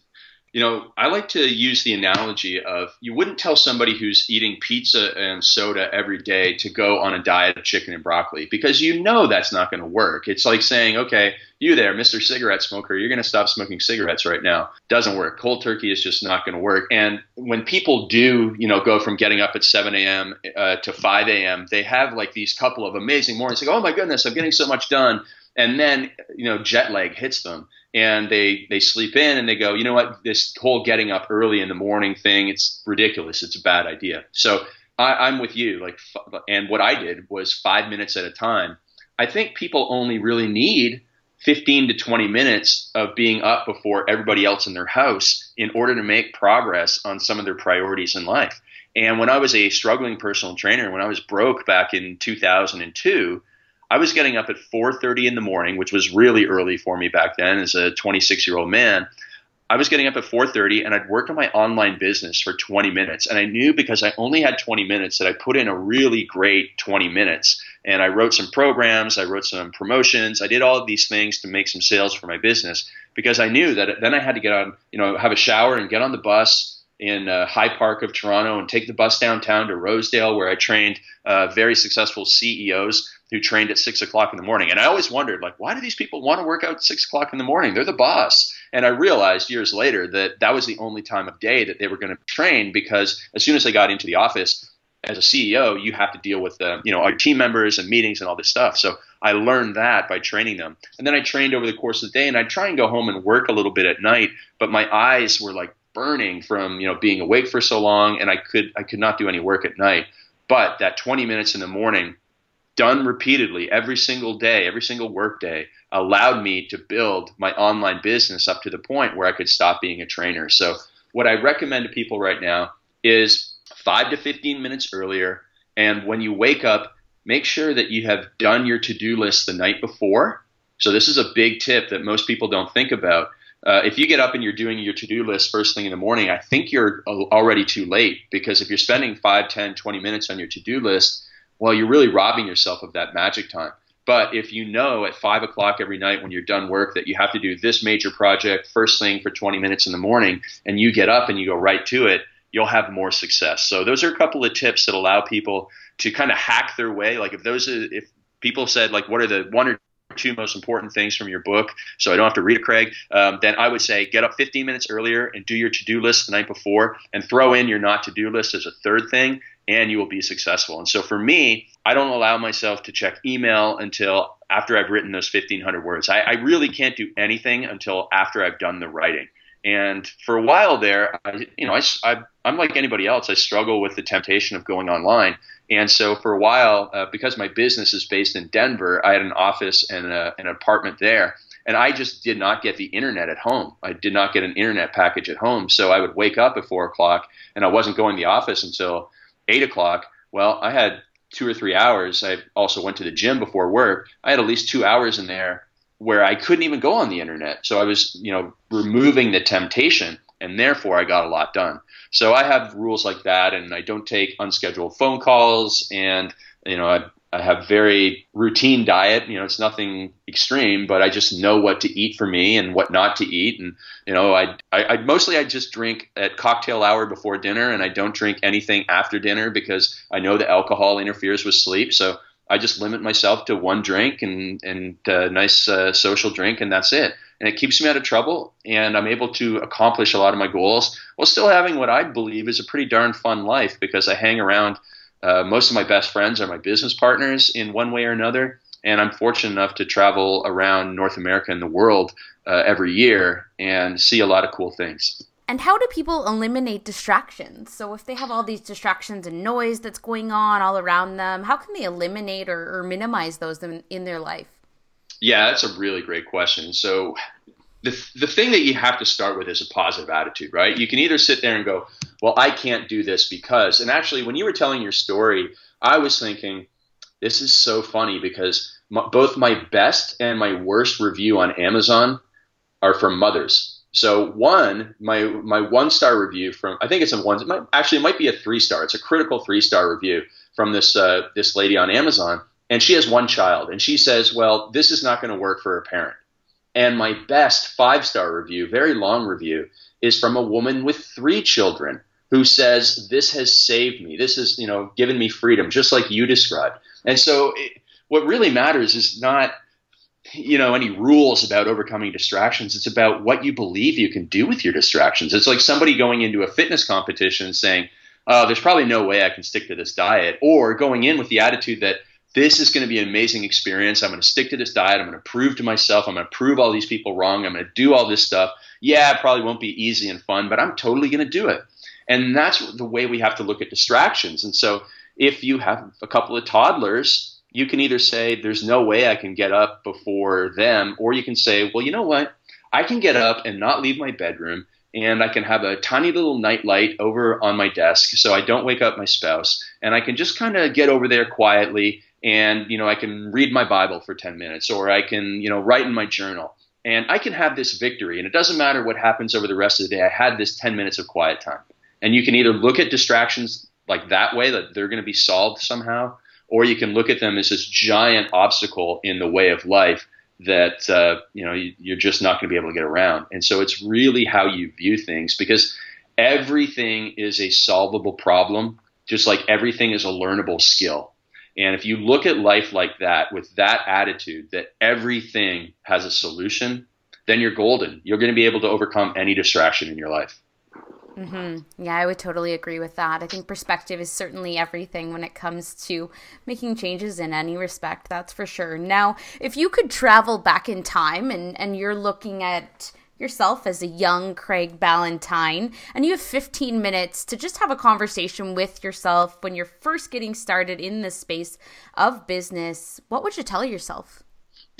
you know, I like to use the analogy of you wouldn't tell somebody who's eating pizza and soda every day to go on a diet of chicken and broccoli because you know that's not going to work. It's like saying, okay, you there, Mr. Cigarette Smoker, you're going to stop smoking cigarettes right now. Doesn't work. Cold turkey is just not going to work. And when people do, you know, go from getting up at 7 a.m. Uh, to 5 a.m., they have like these couple of amazing mornings. Like, oh my goodness, I'm getting so much done. And then, you know, jet lag hits them and they they sleep in and they go, you know what, this whole getting up early in the morning thing, it's ridiculous. It's a bad idea. So I, am with you. Like, and what I did was five minutes at a time. I think people only really need 15 to 20 minutes of being up before everybody else in their house in order to make progress on some of their priorities in life. And when I was a struggling personal trainer, when I was broke back in 2002, I was getting up at 4:30 in the morning, which was really early for me back then as a 26-year-old man. I was getting up at 4:30 and I'd work on my online business for 20 minutes. And I knew because I only had 20 minutes that I put in a really great 20 minutes. And I wrote some programs, I wrote some promotions, I did all of these things to make some sales for my business because I knew that then I had to get on, you know, have a shower and get on the bus in uh, High Park of Toronto and take the bus downtown to Rosedale where I trained uh, very successful CEOs who trained at six o'clock in the morning. And I always wondered, like, why do these people want to work out at six o'clock in the morning? They're the boss. And I realized years later that that was the only time of day that they were going to train because as soon as they got into the office, as a CEO, you have to deal with the, you know, our team members and meetings and all this stuff. So I learned that by training them. And then I trained over the course of the day and I'd try and go home and work a little bit at night, but my eyes were like burning from, you know, being awake for so long and I could I could not do any work at night. But that 20 minutes in the morning done repeatedly every single day, every single workday, allowed me to build my online business up to the point where I could stop being a trainer. So, what I recommend to people right now is five to 15 minutes earlier. And when you wake up, make sure that you have done your to do list the night before. So, this is a big tip that most people don't think about. Uh, if you get up and you're doing your to-do list first thing in the morning, I think you're already too late because if you're spending 5, 10, 20 minutes on your to-do list, well, you're really robbing yourself of that magic time. But if you know at five o'clock every night when you're done work that you have to do this major project first thing for 20 minutes in the morning, and you get up and you go right to it, you'll have more success. So those are a couple of tips that allow people to kind of hack their way. Like if those, if people said like, what are the one or two most important things from your book, so I don't have to read it, Craig, um, then I would say get up 15 minutes earlier and do your to do list the night before and throw in your not to do list as a third thing and you will be successful. And so for me, I don't allow myself to check email until after I've written those 1500 words. I, I really can't do anything until after I've done the writing. And for a while there, I, you know, I, I, am like anybody else. I struggle with the temptation of going online. And so for a while, uh, because my business is based in Denver, I had an office and a, an apartment there. And I just did not get the internet at home. I did not get an internet package at home. So I would wake up at four o'clock and I wasn't going to the office until eight o'clock. Well, I had two or three hours. I also went to the gym before work. I had at least two hours in there where I couldn't even go on the internet. So I was, you know, removing the temptation and therefore I got a lot done. So I have rules like that and I don't take unscheduled phone calls and you know, I I have very routine diet. You know, it's nothing extreme, but I just know what to eat for me and what not to eat. And you know, I, I, I mostly I just drink at cocktail hour before dinner, and I don't drink anything after dinner because I know the alcohol interferes with sleep. So I just limit myself to one drink and and a nice uh, social drink, and that's it. And it keeps me out of trouble, and I'm able to accomplish a lot of my goals while still having what I believe is a pretty darn fun life because I hang around uh, most of my best friends are my business partners in one way or another, and I'm fortunate enough to travel around North America and the world uh, every year and see a lot of cool things. And how do people eliminate distractions? So, if they have all these distractions and noise that's going on all around them, how can they eliminate or, or minimize those in, in their life? Yeah, that's a really great question. So, the, the thing that you have to start with is a positive attitude, right? You can either sit there and go, well, I can't do this because, and actually, when you were telling your story, I was thinking, this is so funny because my, both my best and my worst review on Amazon are from mothers. So one, my my one star review from I think it's a one. It might, actually, it might be a three star. It's a critical three star review from this uh, this lady on Amazon, and she has one child, and she says, "Well, this is not going to work for a parent." And my best five star review, very long review, is from a woman with three children who says, This has saved me. This has, you know, given me freedom, just like you described. And so it, what really matters is not you know any rules about overcoming distractions it's about what you believe you can do with your distractions it's like somebody going into a fitness competition saying oh, there's probably no way i can stick to this diet or going in with the attitude that this is going to be an amazing experience. I'm going to stick to this diet. I'm going to prove to myself. I'm going to prove all these people wrong. I'm going to do all this stuff. Yeah, it probably won't be easy and fun, but I'm totally going to do it. And that's the way we have to look at distractions. And so if you have a couple of toddlers, you can either say, there's no way I can get up before them, or you can say, well, you know what? I can get up and not leave my bedroom and I can have a tiny little night light over on my desk so I don't wake up my spouse and I can just kind of get over there quietly and you know I can read my Bible for 10 minutes or I can you know write in my journal and I can have this victory and it doesn't matter what happens over the rest of the day I had this 10 minutes of quiet time and you can either look at distractions like that way that they're going to be solved somehow or you can look at them as this giant obstacle in the way of life that uh, you know you're just not going to be able to get around. And so it's really how you view things because everything is a solvable problem, just like everything is a learnable skill. And if you look at life like that, with that attitude that everything has a solution, then you're golden. You're going to be able to overcome any distraction in your life. Mm-hmm. Yeah, I would totally agree with that. I think perspective is certainly everything when it comes to making changes in any respect, that's for sure. Now, if you could travel back in time and, and you're looking at yourself as a young Craig Ballantyne, and you have 15 minutes to just have a conversation with yourself when you're first getting started in the space of business, what would you tell yourself?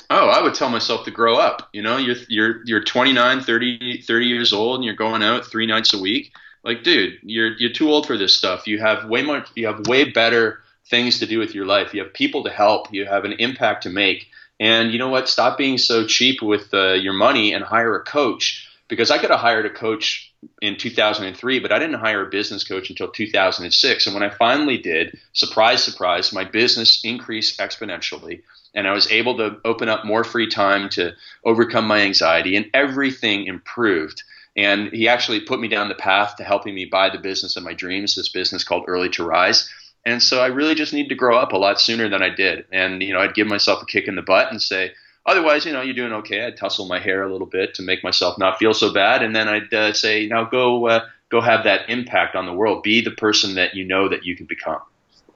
Oh, I would tell myself to grow up. You know, you're you're you're 29, 30, 30 years old, and you're going out three nights a week. Like, dude, you're you're too old for this stuff. You have way much. You have way better things to do with your life. You have people to help. You have an impact to make. And you know what? Stop being so cheap with uh, your money and hire a coach. Because I could have hired a coach in 2003, but I didn't hire a business coach until 2006. And when I finally did, surprise, surprise, my business increased exponentially and I was able to open up more free time to overcome my anxiety, and everything improved. And he actually put me down the path to helping me buy the business of my dreams, this business called Early to Rise. And so I really just need to grow up a lot sooner than I did. And, you know, I'd give myself a kick in the butt and say, otherwise, you know, you're doing okay. I'd tussle my hair a little bit to make myself not feel so bad. And then I'd uh, say, now go, uh, go have that impact on the world. Be the person that you know that you can become.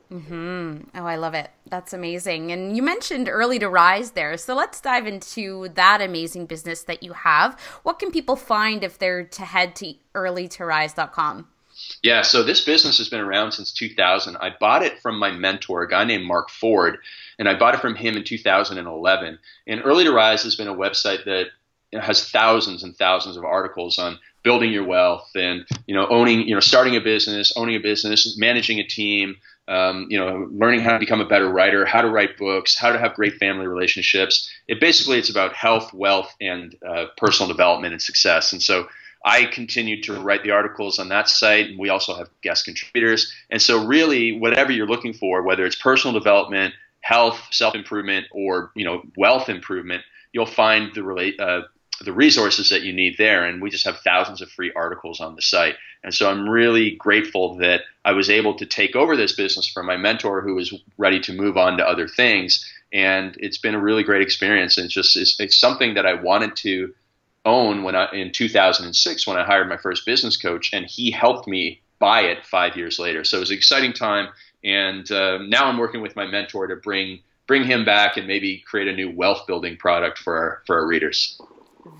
Hmm. Oh, I love it. That's amazing. And you mentioned early to rise there, so let's dive into that amazing business that you have. What can people find if they're to head to earlytorise.com? Yeah, so this business has been around since 2000. I bought it from my mentor, a guy named Mark Ford, and I bought it from him in 2011. And Early to Rise has been a website that has thousands and thousands of articles on building your wealth and you know owning you know starting a business owning a business managing a team um, you know, learning how to become a better writer, how to write books, how to have great family relationships. It basically it's about health, wealth, and uh, personal development and success. And so I continue to write the articles on that site, and we also have guest contributors. And so really, whatever you're looking for, whether it's personal development, health, self improvement, or you know, wealth improvement, you'll find the relate. Uh, the resources that you need there. And we just have thousands of free articles on the site. And so I'm really grateful that I was able to take over this business from my mentor who was ready to move on to other things. And it's been a really great experience. And it's just, it's, it's something that I wanted to own when I, in 2006, when I hired my first business coach and he helped me buy it five years later. So it was an exciting time. And uh, now I'm working with my mentor to bring, bring him back and maybe create a new wealth building product for our, for our readers.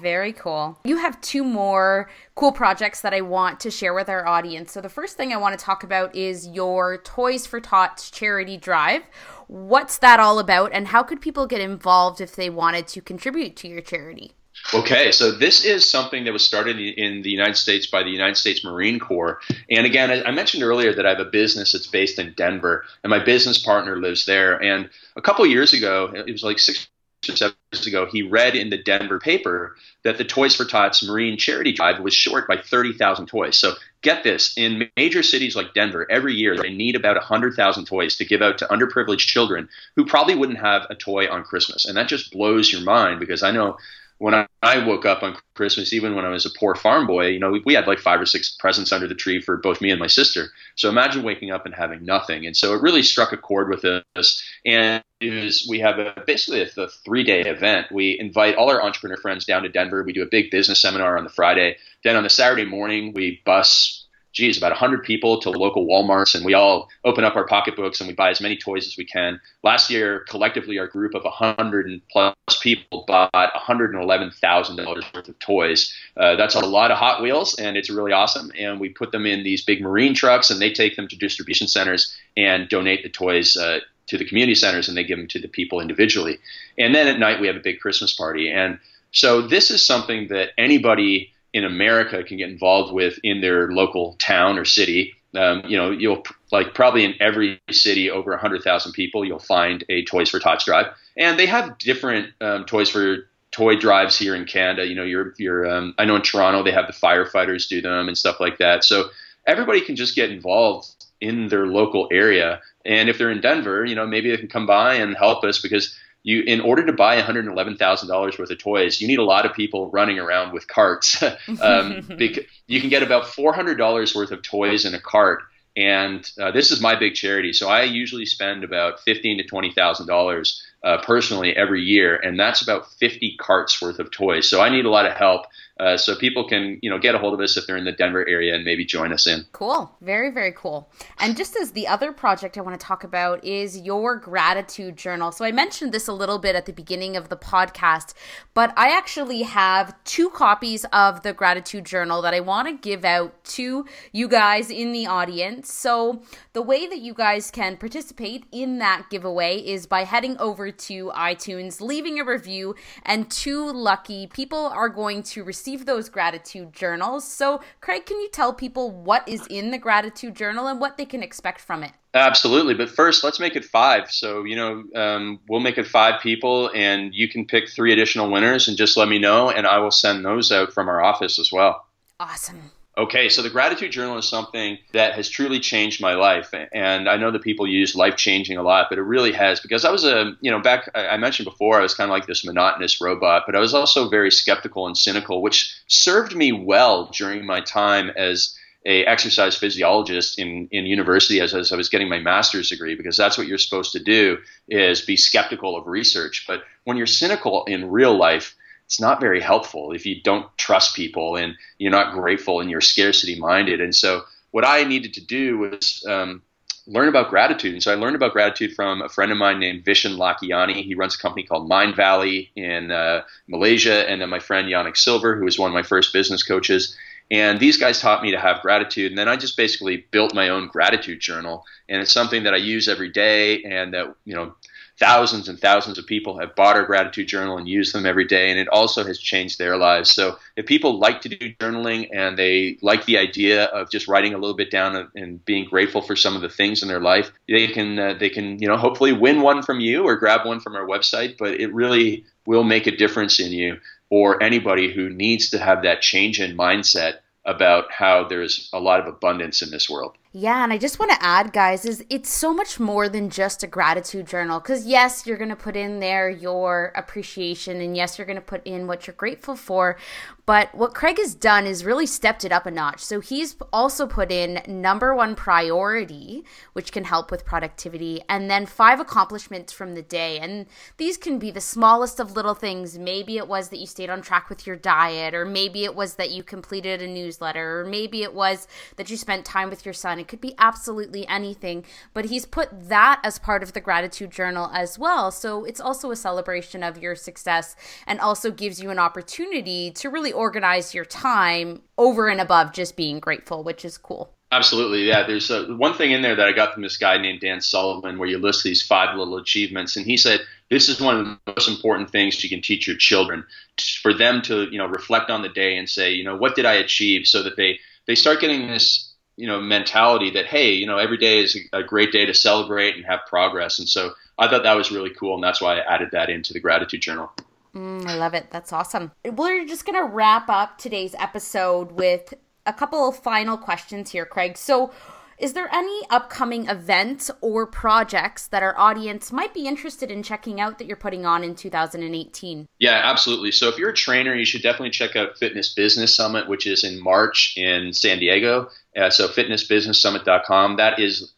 Very cool. You have two more cool projects that I want to share with our audience. So, the first thing I want to talk about is your Toys for Tots charity drive. What's that all about, and how could people get involved if they wanted to contribute to your charity? Okay, so this is something that was started in the United States by the United States Marine Corps. And again, I mentioned earlier that I have a business that's based in Denver, and my business partner lives there. And a couple years ago, it was like six or seven years ago, he read in the Denver paper that the Toys for Tots Marine Charity Drive was short by 30,000 toys. So get this in major cities like Denver, every year they need about 100,000 toys to give out to underprivileged children who probably wouldn't have a toy on Christmas. And that just blows your mind because I know when I, woke up on Christmas, even when I was a poor farm boy, you know, we, we, had like five or six presents under the tree for both me and my sister. So imagine waking up and having nothing. And so it really struck a chord with us. And it was, we have a, basically a three day event. We invite all our entrepreneur friends down to Denver. We do a big business seminar on the Friday. Then on the Saturday morning, we bus geez, about 100 people to local Walmarts, and we all open up our pocketbooks and we buy as many toys as we can. Last year, collectively, our group of 100 plus people bought $111,000 worth of toys. Uh, that's a lot of Hot Wheels, and it's really awesome. And we put them in these big marine trucks, and they take them to distribution centers and donate the toys. Uh, to the community centers and they give them to the people individually. And then at night we have a big Christmas party. And so this is something that anybody in America can get involved with in their local town or city. Um, you know, you'll like probably in every city over 100,000 people, you'll find a Toys for Tots drive, and they have different um, Toys for toy drives here in Canada. You know, you're, you're um, I know in Toronto they have the firefighters do them and stuff like that. So everybody can just get involved in their local area. And if they're in Denver, you know, maybe they can come by and help us because you, in order to buy $111,000 worth of toys, you need a lot of people running around with carts. um, you can get about $400 worth of toys in a cart. And uh, this is my big charity. So I usually spend about fifteen to twenty thousand dollars uh, personally every year, and that's about 50 carts worth of toys. So I need a lot of help. Uh, so people can, you know, get a hold of us if they're in the Denver area and maybe join us in. Cool, very very cool. And just as the other project I want to talk about is your gratitude journal. So I mentioned this a little bit at the beginning of the podcast, but I actually have two copies of the gratitude journal that I want to give out to you guys in the audience. So the way that you guys can participate in that giveaway is by heading over to iTunes, leaving a review, and two lucky people are going to receive those gratitude journals. So, Craig, can you tell people what is in the gratitude journal and what they can expect from it? Absolutely, but first, let's make it five. So, you know, um, we'll make it five people, and you can pick three additional winners, and just let me know, and I will send those out from our office as well. Awesome. Okay, so the gratitude journal is something that has truly changed my life, and I know that people use life changing a lot, but it really has because I was a you know back I mentioned before I was kind of like this monotonous robot, but I was also very skeptical and cynical, which served me well during my time as a exercise physiologist in, in university as, as I was getting my master's degree because that's what you're supposed to do is be skeptical of research. But when you're cynical in real life, it's not very helpful if you don't trust people and you're not grateful and you're scarcity minded. And so what I needed to do was um, learn about gratitude. And so I learned about gratitude from a friend of mine named Vishen Lakhiani. He runs a company called Mind Valley in uh, Malaysia. And then my friend Yanik Silver, who was one of my first business coaches. And these guys taught me to have gratitude. And then I just basically built my own gratitude journal. And it's something that I use every day and that, you know, thousands and thousands of people have bought our gratitude journal and use them every day, and it also has changed their lives. So if people like to do journaling and they like the idea of just writing a little bit down and being grateful for some of the things in their life, they can uh, they can you know hopefully win one from you or grab one from our website. But it really will make a difference in you or anybody who needs to have that change in mindset about how there's a lot of abundance in this world. Yeah, and I just want to add, guys, is it's so much more than just a gratitude journal. Because yes, you're going to put in there your appreciation, and yes, you're going to put in what you're grateful for. But what Craig has done is really stepped it up a notch. So he's also put in number one priority, which can help with productivity, and then five accomplishments from the day. And these can be the smallest of little things. Maybe it was that you stayed on track with your diet, or maybe it was that you completed a newsletter, or maybe it was that you spent time with your son. It could be absolutely anything. But he's put that as part of the gratitude journal as well. So it's also a celebration of your success and also gives you an opportunity to really organize your time over and above just being grateful, which is cool. Absolutely, yeah. There's a, one thing in there that I got from this guy named Dan Sullivan, where you list these five little achievements, and he said this is one of the most important things you can teach your children for them to, you know, reflect on the day and say, you know, what did I achieve, so that they they start getting this, you know, mentality that hey, you know, every day is a great day to celebrate and have progress, and so I thought that was really cool, and that's why I added that into the gratitude journal. Mm, I love it. That's awesome. We're just going to wrap up today's episode with a couple of final questions here, Craig. So, is there any upcoming events or projects that our audience might be interested in checking out that you're putting on in 2018? Yeah, absolutely. So if you're a trainer, you should definitely check out Fitness Business Summit, which is in March in San Diego. Uh, so fitnessbusinesssummit.com. That is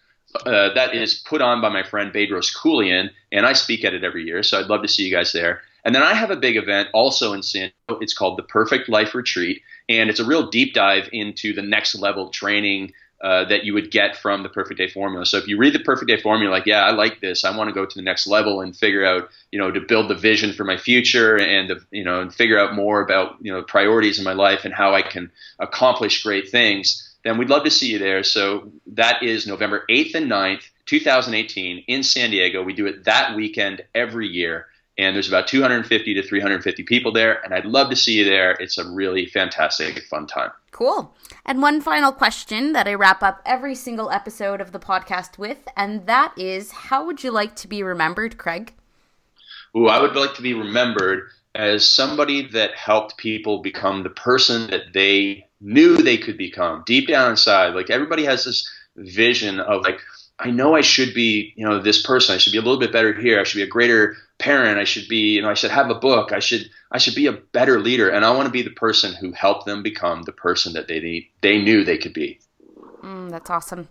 uh, that is put on by my friend Bedros Keuilian, and I speak at it every year. So I'd love to see you guys there. And then I have a big event also in San Diego. It's called the Perfect Life Retreat, and it's a real deep dive into the next level training uh, that you would get from the Perfect Day Formula. So if you read the Perfect Day Formula, like, yeah, I like this. I want to go to the next level and figure out, you know, to build the vision for my future and to, you know, and figure out more about, you know, priorities in my life and how I can accomplish great things. Then we'd love to see you there. So that is November 8th and 9th 2018 in San Diego. We do it that weekend every year. And there's about 250 to 350 people there. And I'd love to see you there. It's a really fantastic, fun time. Cool. And one final question that I wrap up every single episode of the podcast with, and that is how would you like to be remembered, Craig? Ooh, I would like to be remembered as somebody that helped people become the person that they knew they could become deep down inside. Like everybody has this vision of like, I know I should be, you know, this person. I should be a little bit better here. I should be a greater parent. I should be, you know, I should have a book. I should, I should be a better leader. And I want to be the person who helped them become the person that they they knew they could be. Mm, that's awesome.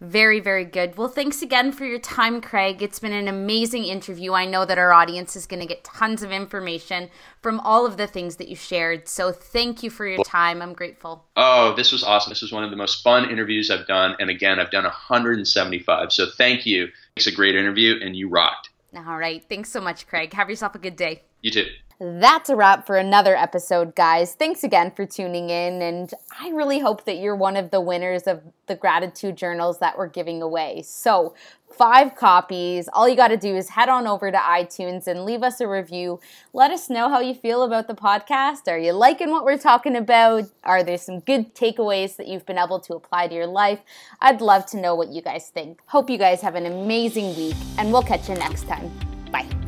Very, very good. Well, thanks again for your time, Craig. It's been an amazing interview. I know that our audience is going to get tons of information from all of the things that you shared. So thank you for your time. I'm grateful. Oh, this was awesome. This was one of the most fun interviews I've done. And again, I've done 175. So thank you. It's a great interview, and you rocked. All right. Thanks so much, Craig. Have yourself a good day. You too. That's a wrap for another episode, guys. Thanks again for tuning in. And I really hope that you're one of the winners of the gratitude journals that we're giving away. So, five copies. All you got to do is head on over to iTunes and leave us a review. Let us know how you feel about the podcast. Are you liking what we're talking about? Are there some good takeaways that you've been able to apply to your life? I'd love to know what you guys think. Hope you guys have an amazing week, and we'll catch you next time. Bye.